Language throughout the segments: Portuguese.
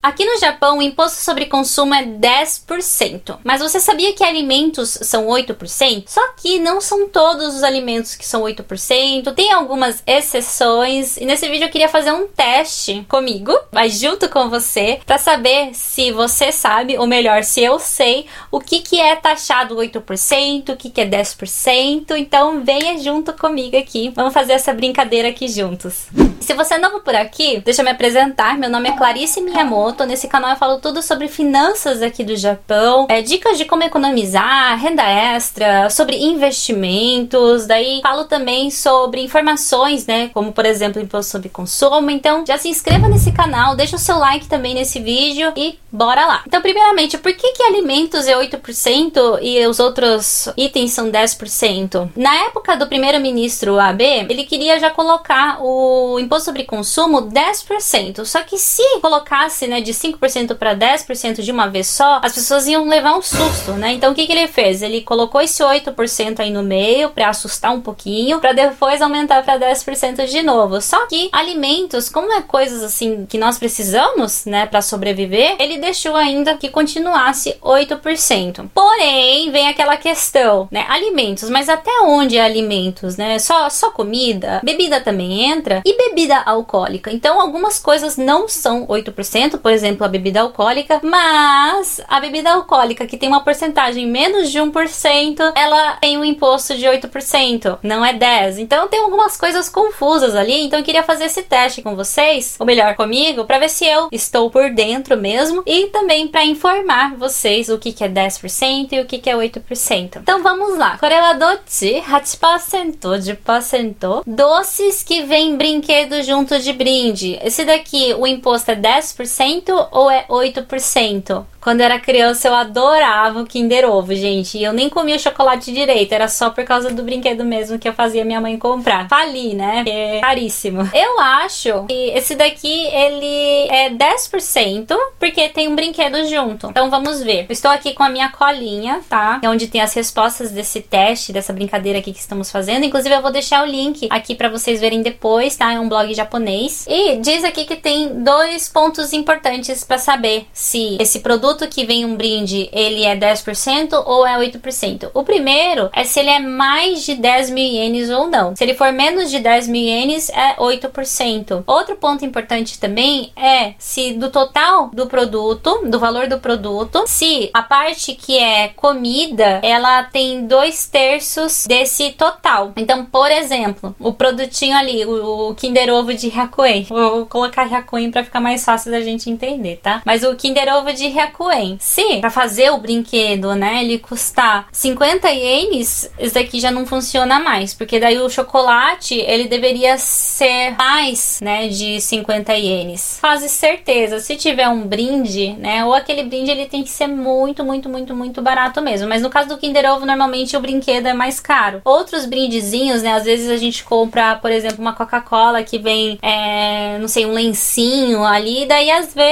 Aqui no Japão, o imposto sobre consumo é 10%. Mas você sabia que alimentos são 8%? Só que não são todos os alimentos que são 8%, tem algumas exceções. E nesse vídeo eu queria fazer um teste comigo, mas junto com você, para saber se você sabe, ou melhor, se eu sei, o que, que é taxado 8%, o que, que é 10%. Então venha junto comigo aqui, vamos fazer essa brincadeira aqui juntos. Se você é novo por aqui, deixa eu me apresentar. Meu nome é Clarice Miyamoto. Nesse canal eu falo tudo sobre finanças aqui do Japão, é, dicas de como economizar, renda extra, sobre investimentos. Daí falo também sobre informações, né? Como por exemplo imposto sobre consumo. Então já se inscreva nesse canal, deixa o seu like também nesse vídeo e bora lá. Então, primeiramente, por que, que alimentos é 8% e os outros itens são 10%? Na época do primeiro-ministro Abe, ele queria já colocar o imposto sobre consumo 10%. Só que se colocasse né, de 5% para 10% de uma vez só, as pessoas iam levar um susto, né? Então o que, que ele fez? Ele colocou esse 8% aí no meio para assustar um pouquinho, para depois aumentar para 10% de novo. Só que alimentos, como é coisas assim que nós precisamos, né, para sobreviver, ele deixou ainda que continuasse 8%. Porém, vem aquela questão, né? Alimentos, mas até onde é alimentos, né? Só só comida, bebida também entra e bebida bebida alcoólica. Então, algumas coisas não são 8%, por exemplo, a bebida alcoólica, mas a bebida alcoólica que tem uma porcentagem menos de 1%, ela tem um imposto de 8%, não é 10. Então, tem algumas coisas confusas ali, então eu queria fazer esse teste com vocês, ou melhor, comigo, para ver se eu estou por dentro mesmo e também para informar vocês o que que é 10% e o que que é 8%. Então, vamos lá. Korewadochi 8% de porcento doces que vem brinquedos junto de brinde. Esse daqui, o imposto é 10% ou é 8%? Quando era criança, eu adorava o Kinder Ovo, gente. E eu nem comia chocolate direito, era só por causa do brinquedo mesmo que eu fazia minha mãe comprar. Fali, né? Porque é caríssimo. Eu acho que esse daqui, ele é 10%, porque tem um brinquedo junto. Então vamos ver. Estou aqui com a minha colinha, tá? É onde tem as respostas desse teste, dessa brincadeira aqui que estamos fazendo. Inclusive, eu vou deixar o link aqui para vocês verem depois, tá? É um blog japonês. E diz aqui que tem dois pontos importantes para saber se esse produto que vem um brinde, ele é 10% ou é 8%? O primeiro é se ele é mais de 10 mil ienes ou não. Se ele for menos de 10 mil ienes, é 8%. Outro ponto importante também é se do total do produto, do valor do produto, se a parte que é comida, ela tem dois terços desse total. Então, por exemplo, o produtinho ali, o Kinder Ovo de Hyakuen. Vou colocar Hyakuen para ficar mais fácil da gente entender, tá? Mas o Kinder Ovo de Hyakuen se para fazer o brinquedo, né, ele custar 50 ienes, isso daqui já não funciona mais, porque daí o chocolate, ele deveria ser mais, né, de 50 ienes. Quase certeza, se tiver um brinde, né, ou aquele brinde ele tem que ser muito, muito, muito, muito barato mesmo. Mas no caso do Kinder Ovo, normalmente o brinquedo é mais caro. Outros brindezinhos, né, às vezes a gente compra, por exemplo, uma Coca-Cola que vem, é, não sei, um lencinho ali, daí às vezes,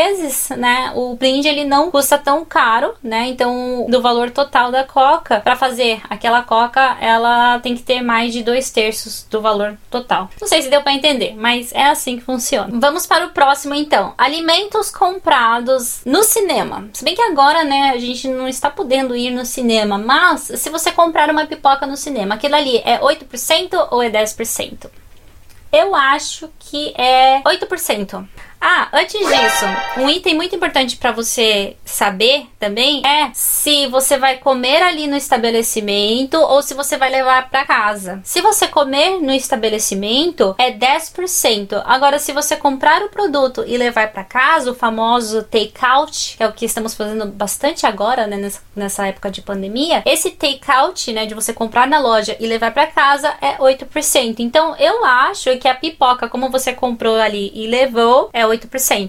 né, o brinde ele não custa tão caro, né? Então, do valor total da coca, para fazer aquela coca, ela tem que ter mais de dois terços do valor total. Não sei se deu para entender, mas é assim que funciona. Vamos para o próximo então. Alimentos comprados no cinema. Se bem que agora, né, a gente não está podendo ir no cinema, mas se você comprar uma pipoca no cinema, aquilo ali é 8% ou é 10%? Eu acho que é 8%. Ah, antes disso, um item muito importante para você saber também é se você vai comer ali no estabelecimento ou se você vai levar para casa. Se você comer no estabelecimento, é 10%. Agora, se você comprar o produto e levar para casa, o famoso take-out, que é o que estamos fazendo bastante agora, né, nessa, época de pandemia, esse take-out, né, de você comprar na loja e levar para casa é 8%. Então, eu acho que a pipoca, como você comprou ali e levou, é 8%.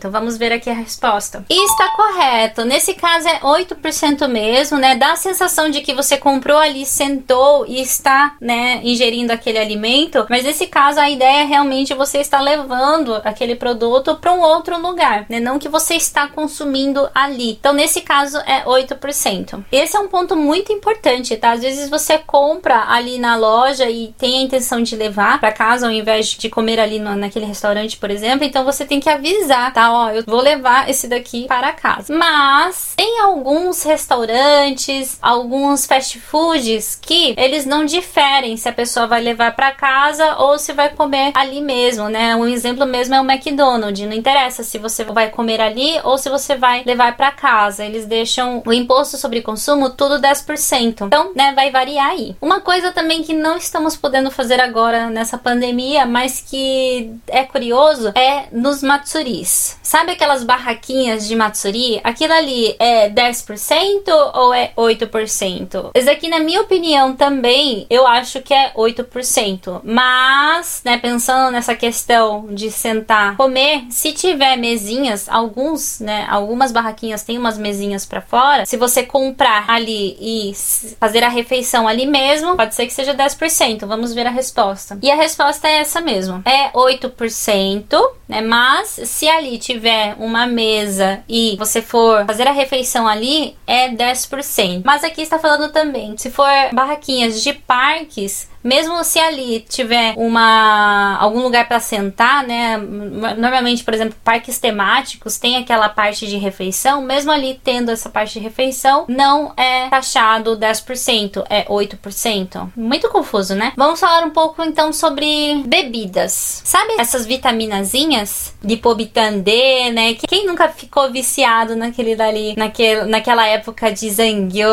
Vamos ver aqui a resposta. E está correto. Nesse caso é 8% mesmo, né? Dá a sensação de que você comprou ali, sentou e está, né, ingerindo aquele alimento, mas nesse caso a ideia é realmente você estar levando aquele produto para um outro lugar, né? Não que você está consumindo ali. Então, nesse caso é 8%. Esse é um ponto muito importante, tá? Às vezes você compra ali na loja e tem a intenção de levar para casa ao invés de comer ali no, naquele restaurante, por exemplo, então você tem que avisar avisar, tá? Ó, eu vou levar esse daqui para casa. Mas tem alguns restaurantes, alguns fast foods que eles não diferem se a pessoa vai levar para casa ou se vai comer ali mesmo, né? Um exemplo mesmo é o McDonald's. Não interessa se você vai comer ali ou se você vai levar para casa. Eles deixam o imposto sobre consumo tudo 10%. Então, né, vai variar aí. Uma coisa também que não estamos podendo fazer agora nessa pandemia, mas que é curioso, é nos matsuris. Sabe aquelas barraquinhas de matsuri? Aquilo ali é 10% ou é 8%? Esse aqui, na minha opinião, também eu acho que é 8%. Mas, né, pensando nessa questão de sentar, comer, se tiver mesinhas, alguns, né, algumas barraquinhas têm umas mesinhas para fora. Se você comprar ali e fazer a refeição ali mesmo, pode ser que seja 10%. Vamos ver a resposta. E a resposta é essa mesmo. É 8%, né? Mas se ali tiver uma mesa e você for fazer a refeição ali, é 10%. Mas aqui está falando também, se for barraquinhas de parques, mesmo se ali tiver uma algum lugar para sentar, né? Normalmente, por exemplo, parques temáticos tem aquela parte de refeição, mesmo ali tendo essa parte de refeição, não é taxado 10%, é 8%. Muito confuso, né? Vamos falar um pouco então sobre bebidas. Sabe essas vitaminazinhas? Lipobitan D, né? Quem nunca ficou viciado naquele dali, naquele, naquela época de zangyo,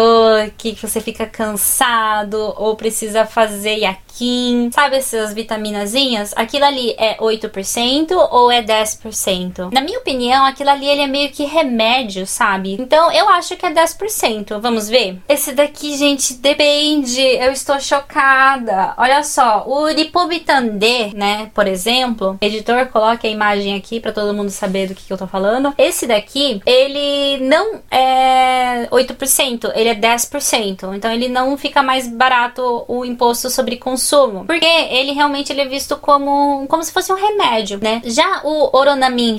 que você fica cansado ou precisa fazer sabe essas vitaminazinhas? Aquilo ali é 8% ou é 10%? Na minha opinião, aquilo ali ele é meio que remédio, sabe? Então eu acho que é 10%. Vamos ver? Esse daqui, gente, depende. Eu estou chocada. Olha só, o Lipobitan D, né, por exemplo, editor, coloque a imagem aqui para todo mundo saber do que, que eu tô falando. Esse daqui, ele não é 8%, ele é 10%. Então ele não fica mais barato o imposto sobre consumo, porque ele realmente ele é visto como como se fosse um remédio, né? Já o Oronamin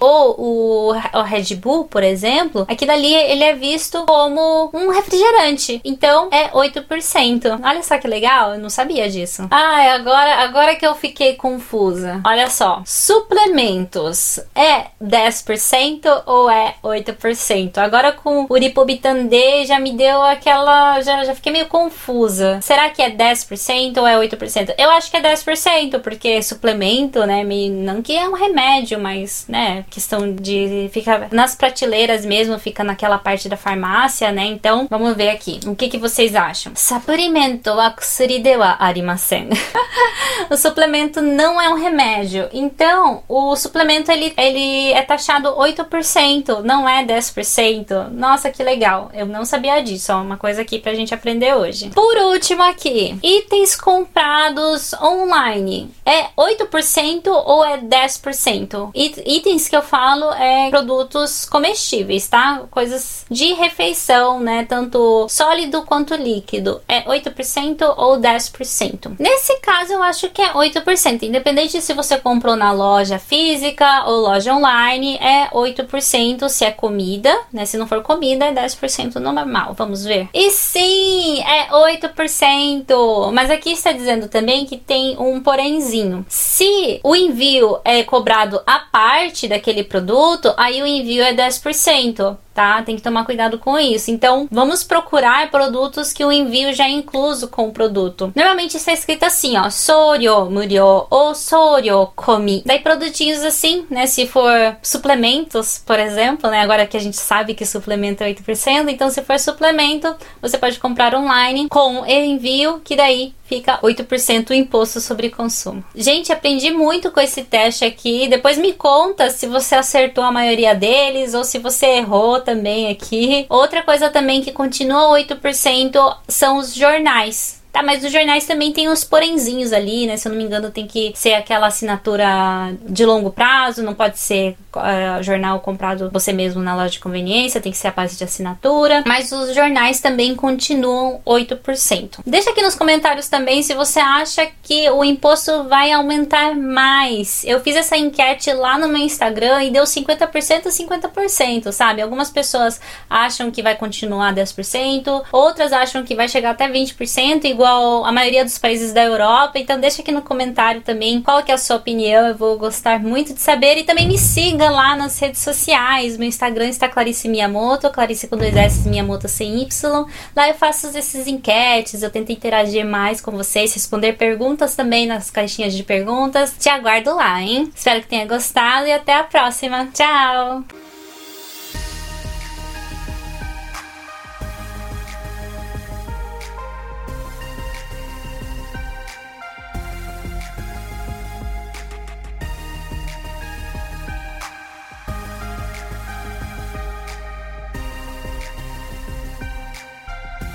ou o, o Red Bull, por exemplo, aquilo ali ele é visto como um refrigerante. Então é 8%. Olha só que legal, eu não sabia disso. Ah, agora agora que eu fiquei confusa. Olha só, suplementos é 10% ou é 8%? Agora com o Ripobitan D já me deu aquela já já fiquei meio confusa. Será que é 10% ou é 8%? Eu acho que é 10%, porque suplemento, né, não que é um remédio, mas, né, questão de fica nas prateleiras mesmo, fica naquela parte da farmácia, né? Então, vamos ver aqui. O que que vocês acham? Suplemento wa kusuri de wa arimasen. o suplemento não é um remédio. Então, o suplemento ele, ele é taxado 8%, não é 10%. Nossa, que legal. Eu não sabia disso. Ó, uma coisa aqui pra gente aprender hoje. Por último aqui, itens comprados online. É 8% ou é 10%? It, itens que eu falo é produtos comestíveis, tá? Coisas de refeição, né? Tanto sólido quanto líquido. É 8% ou 10%? Nesse caso, eu acho que é 8%. Independente se você comprou na loja física ou loja online, é 8% se é comida, né? Se não for comida, é 10% no normal. Vamos ver. E sim, é 8%. Mas aqui está dizendo também que tem um porémzinho. Se o envio é cobrado a parte daquele produto, aí o envio é 10% tá? Tem que tomar cuidado com isso. Então, vamos procurar produtos que o envio já é incluso com o produto. Normalmente está escrito assim, ó, soryo muryo ou soryo komi. Daí produtinhos assim, né, se for suplementos, por exemplo, né, agora que a gente sabe que suplemento é 8%, então se for suplemento, você pode comprar online com envio, que daí fica 8% o imposto sobre consumo. Gente, aprendi muito com esse teste aqui. Depois me conta se você acertou a maioria deles ou se você errou também aqui. Outra coisa também que continua 8% são os jornais. Tá, mas os jornais também tem os porenzinhos ali, né? Se eu não me engano, tem que ser aquela assinatura de longo prazo, não pode ser uh, jornal comprado você mesmo na loja de conveniência, tem que ser a base de assinatura. Mas os jornais também continuam 8%. Deixa aqui nos comentários também se você acha que o imposto vai aumentar mais. Eu fiz essa enquete lá no meu Instagram e deu 50% 50%, sabe? Algumas pessoas acham que vai continuar 10%, outras acham que vai chegar até 20%, igual a maioria dos países da Europa, então deixa aqui no comentário também qual que é a sua opinião, eu vou gostar muito de saber. E também me siga lá nas redes sociais, meu Instagram está Clarice Miyamoto, Clarice com dois S, Miyamoto sem Y, lá eu faço esses enquetes, eu tento interagir mais com vocês, responder perguntas também nas caixinhas de perguntas, te aguardo lá, hein? Espero que tenha gostado e até a próxima, tchau!